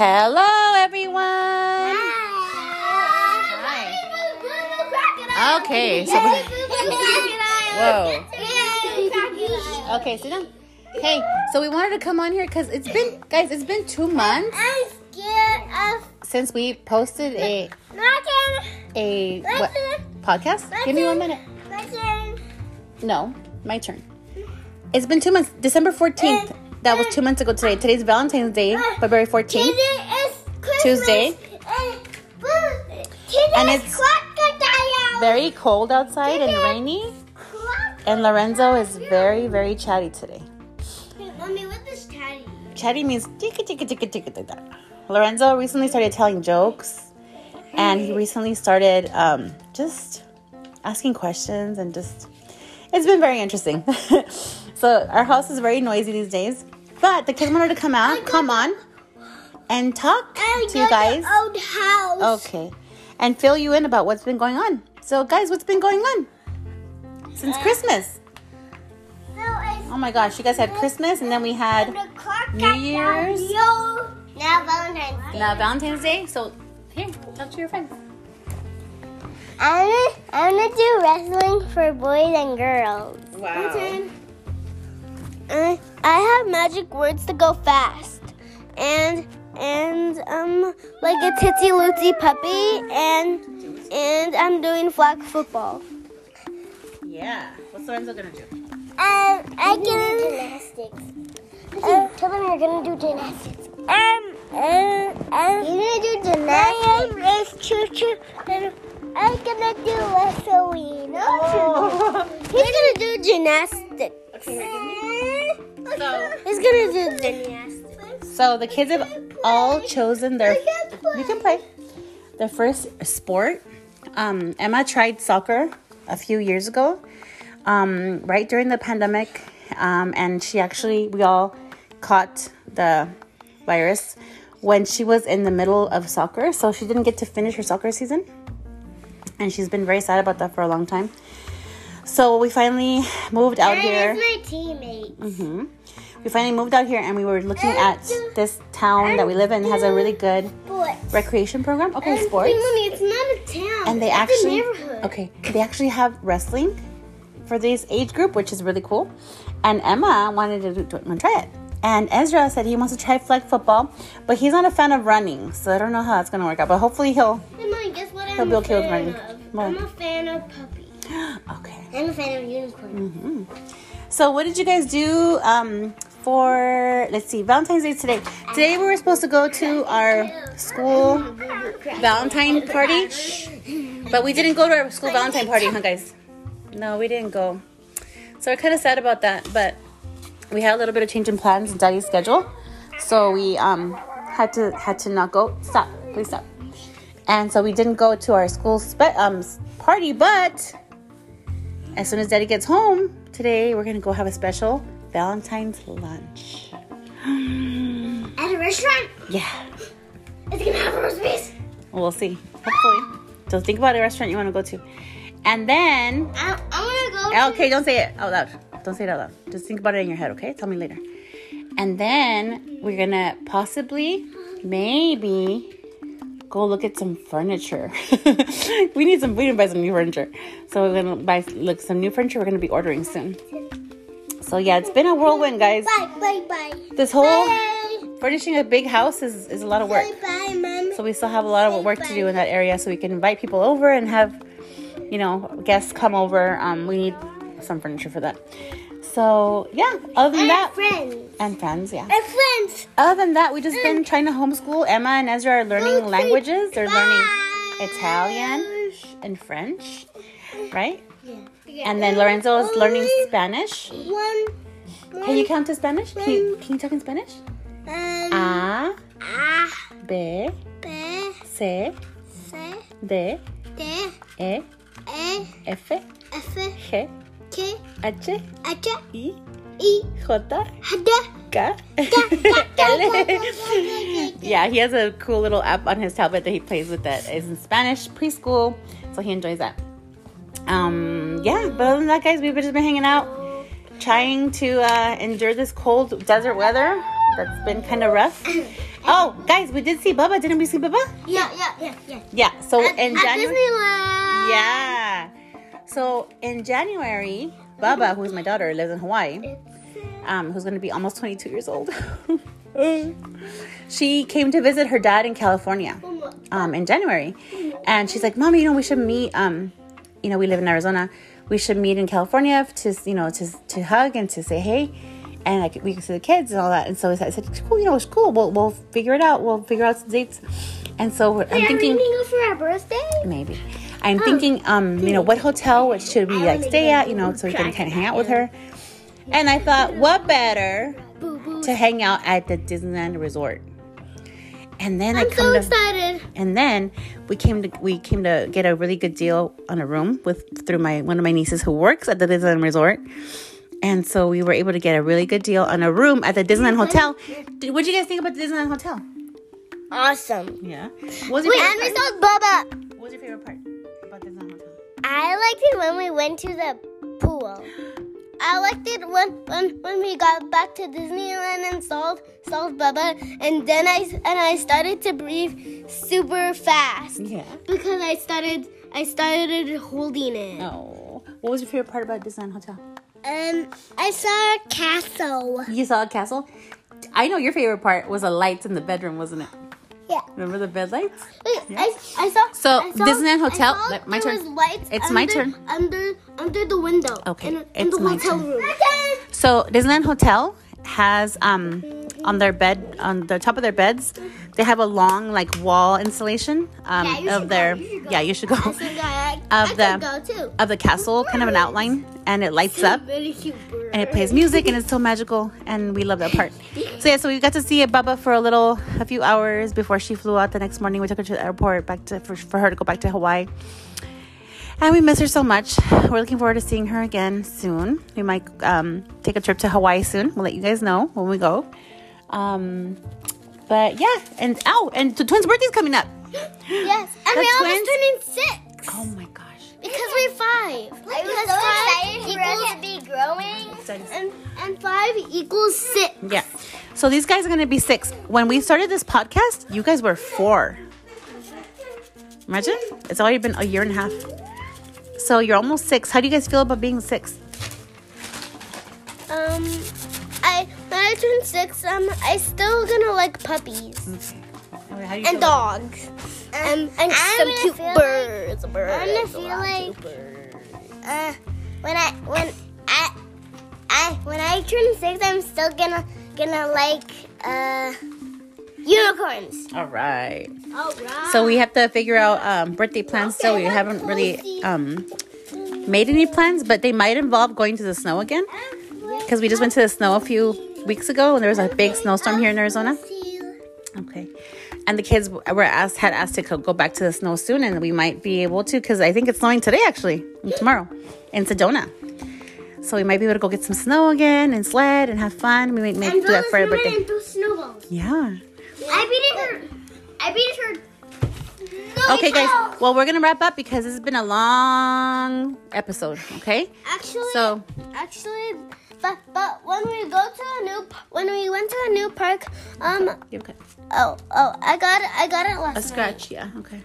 Hello, everyone. Hi. Okay, so whoa. Okay, sit down. Hey, so we wanted to come on here because it's been, guys, it's been two months I'm scared of since we posted a a what podcast. Give me one minute. No, my turn. It's been two months. December fourteenth. That was two months ago today. Today's Valentine's Day, February fourteenth. Today is Christmas. Tuesday. And, it's. Very cold outside and rainy. And Lorenzo is very, very chatty today. Mommy, what is chatty? Chatty means ticka ticka ticka ticka ticka. Lorenzo recently started telling jokes, and he recently started um, just asking questions and just. It's been very interesting. so our house is very noisy these days, but the kids wanted to come out, come on, and talk to you guys. Old house. Okay, and fill you in about what's been going on. So, guys, what's been going on since uh, Christmas? Oh my gosh, you guys had Christmas, and then we had. New Year's. Yo. Now Valentine's Day. now Valentine's Day. So, here, talk to your friends. I'm gonna, I'm gonna do wrestling for boys and girls. Wow. Magic words to go fast, and and um like a titsy lootsy puppy, and and I'm doing flag football. Yeah. What's Lorenzo gonna do? Um, I can gymnastics. Uh, tell them you're gonna do gymnastics. Um, um, um, you're gonna do gymnastics. My name is Choo Choo, and I'm gonna do wrestling. Oh. He's gonna do gymnastics. So, He's gonna do gymnastics. so the kids have all chosen their. You can play their first sport. Um, Emma tried soccer a few years ago, um, right during the pandemic, um, and she actually we all caught the virus when she was in the middle of soccer, so she didn't get to finish her soccer season, and she's been very sad about that for a long time. So we finally moved out here. my teammate. hmm We finally moved out here and we were looking at this town that we live in has a really good Sports. recreation program. Okay, sports. Mommy, it's not a town. And they it's actually a neighborhood. okay, they actually have wrestling for this age group, which is really cool. And Emma wanted to, do, to try it. And Ezra said he wants to try flag football, but he's not a fan of running, so I don't know how that's gonna work out. But hopefully he'll. Hey, guess what He'll I'm be okay with running. What? I'm a fan of puppies. Okay. I'm a fan of unicorns. So what did you guys do um, for? Let's see, Valentine's Day today. Today we were supposed to go to our school Valentine party, but we didn't go to our school Valentine party, huh, guys? No, we didn't go. So we're kind of sad about that, but we had a little bit of change in plans and Daddy's schedule, so we um had to had to not go. Stop, please stop. And so we didn't go to our school spe- um party, but as soon as Daddy gets home today, we're gonna go have a special Valentine's lunch. At a restaurant, Yeah, it's gonna have roast beef. we'll see. Hopefully. So think about a restaurant you want to go to, and then I, I'm gonna go. okay, don't say it out loud. Don't say it out loud. Just think about it in your head. Okay, tell me later. And then we're gonna possibly, maybe. Go look at some furniture. we need some. We need to buy some new furniture. So we're gonna buy look some new furniture. We're gonna be ordering soon. So yeah, it's been a whirlwind, guys. Bye, bye, bye. This whole Bye, furnishing a big house is, is a lot of work. bye, mom. So we still have a lot of work to do in that area so we can invite people over and have, you know, guests come over. Um, we need some furniture for that. So yeah, other than And that, friends. and friends, yeah. And friends. Other than that, we just been trying to homeschool. Emma and Ezra are learning languages. They're learning. Italian and French, right? Yeah. And then Lorenzo is learning Spanish. One. Can you count to Spanish? Can you, can you talk in Spanish? Um, A, A, B, B, C, C, D, D, E, E, F, F, G, K, H, H, I, I, J, D, K, L. yeah, he has a cool little app on his tablet that he plays with that is in Spanish preschool, so he enjoys that. Um, yeah, but other than that, guys, we've just been hanging out, trying to uh, endure this cold desert weather that's been kind of rough. Oh, guys, we did see Bubba. Didn't we see Bubba? Yeah, yeah, yeah, yeah. Yeah. So At, in January. Disneyland. Yeah. So in January, Baba, who is my daughter, lives in Hawaii. Um, who's going to be almost 22 years old. she came to visit her dad in California um, in January, and she's like, "Mommy, you know, we should meet. Um, you know, we live in Arizona. We should meet in California to, you know, to to hug and to say hey." And like we can see the kids and all that. And so I said, "Cool, you know, it's cool. We'll we'll figure it out. We'll figure out some dates." And so I'm Hey, are we thinking for our birthday? maybe. I'm thinking, um, you know, what hotel what should we like stay at, you know, so we can kind of hang out with her. And I thought, what better to hang out at the Disneyland Resort? And then I I'm come so to, excited. and then we came to we came to get a really good deal on a room with through my one of my nieces who works at the Disneyland Resort. And so we were able to get a really good deal on a room at the Disneyland Hotel. What do you guys think about the Disneyland Hotel? Awesome. Yeah. What was your Wait, and we favorite part? saw Bubba. What was your favorite part about Disneyland Hotel? I liked it when we went to the pool. I liked it when when, when we got back to Disneyland and saw saw Bubba, and then I and I started to breathe super fast Yeah. because I started I started holding it. Oh. What was your favorite part about Disneyland Hotel? And I saw a castle. You saw a castle? I know your favorite part was the lights in the bedroom, wasn't it? Yeah. Remember the bed lights? Wait, I, I saw. So, I saw, Disneyland I Hotel- saw my there turn. Was lights It's under, my turn. Under under the window. Okay, In, in it's the my hotel turn. room. So Disneyland Hotel has um on their bed on the top of their beds they have a long like wall installation um Yeah, of their go, you yeah you should go I I, Of I the- go too. of the castle kind of an outline and it lights up Very super. And it plays music and it's so magical and we love that part. So yeah so we got to see Bubba for a little a few hours before she flew out the next morning. We took her to the airport back to for, for her to go back to Hawaii. And we miss her so much. We're looking forward to seeing her again soon. We might um, take a trip to Hawaii soon. We'll let you guys know when we go. Um, but yeah and oh and the twins birthday's coming up. Yes, and The we're twins- almost turning six. oh my gosh Because we're five. I was because so five excited for us equals to be growing. and, and five equals six. yeah so these guys are gonna be six when we started this podcast you guys were four Imagine it's already been a year and a half. So you're almost six. How do you guys feel about being six? Um, I when I turn six, um, I still gonna like puppies How do you and dogs and and I'm some cute feel like- birds. birds. I'm gonna feel like- Uh, when I when I I when I turn six, I'm still gonna gonna like uh unicorns. All right. All right. So we have to figure out um, birthday plans. Still, we haven't really um, made any plans, but they might involve going to the snow again because we just went to the snow a few weeks ago and there was a big snowstorm here in Arizona. Okay. And the kids were asked had asked to co- go back to the snow soon, and we might be able to because I think it's snowing today actually, and tomorrow in Sedona. So we might be able to go get some snow again and sled and have fun. We might make do that for our birthday. And throw snowballs. Yeah. I beat her. I beat her. Okay, guys. Well, we're gonna wrap up because this has been a long episode. Okay. Actually, So actually, but but when we go to a new when we went to a new park, um, a, oh oh, I got it, I got it last a night. scratch. Yeah. Okay.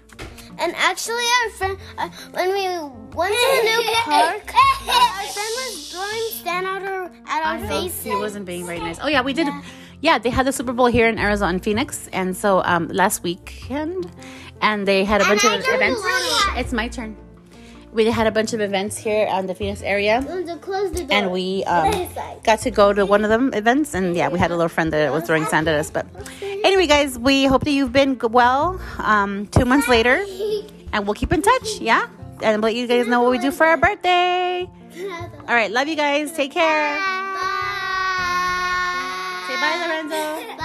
And actually, our friend, uh, when we went to the new park, our friend was throwing sand at our at our faces. he wasn't being very nice. Oh yeah, we did. Yeah, they had the Super Bowl here in Arizona, in Phoenix, and so um, last weekend, and they had a bunch of events. know. It's my turn. We had a bunch of events here on the Phoenix area. The and we um, got to go to one of them events and yeah we had a little friend that was throwing sand at us but anyway guys we hope that you've been well um, two months later and we'll keep in touch yeah and let you guys know what we do for our birthday all right love you guys take care Bye. say bye lorenzo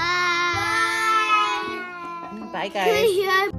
Bye. bye guys.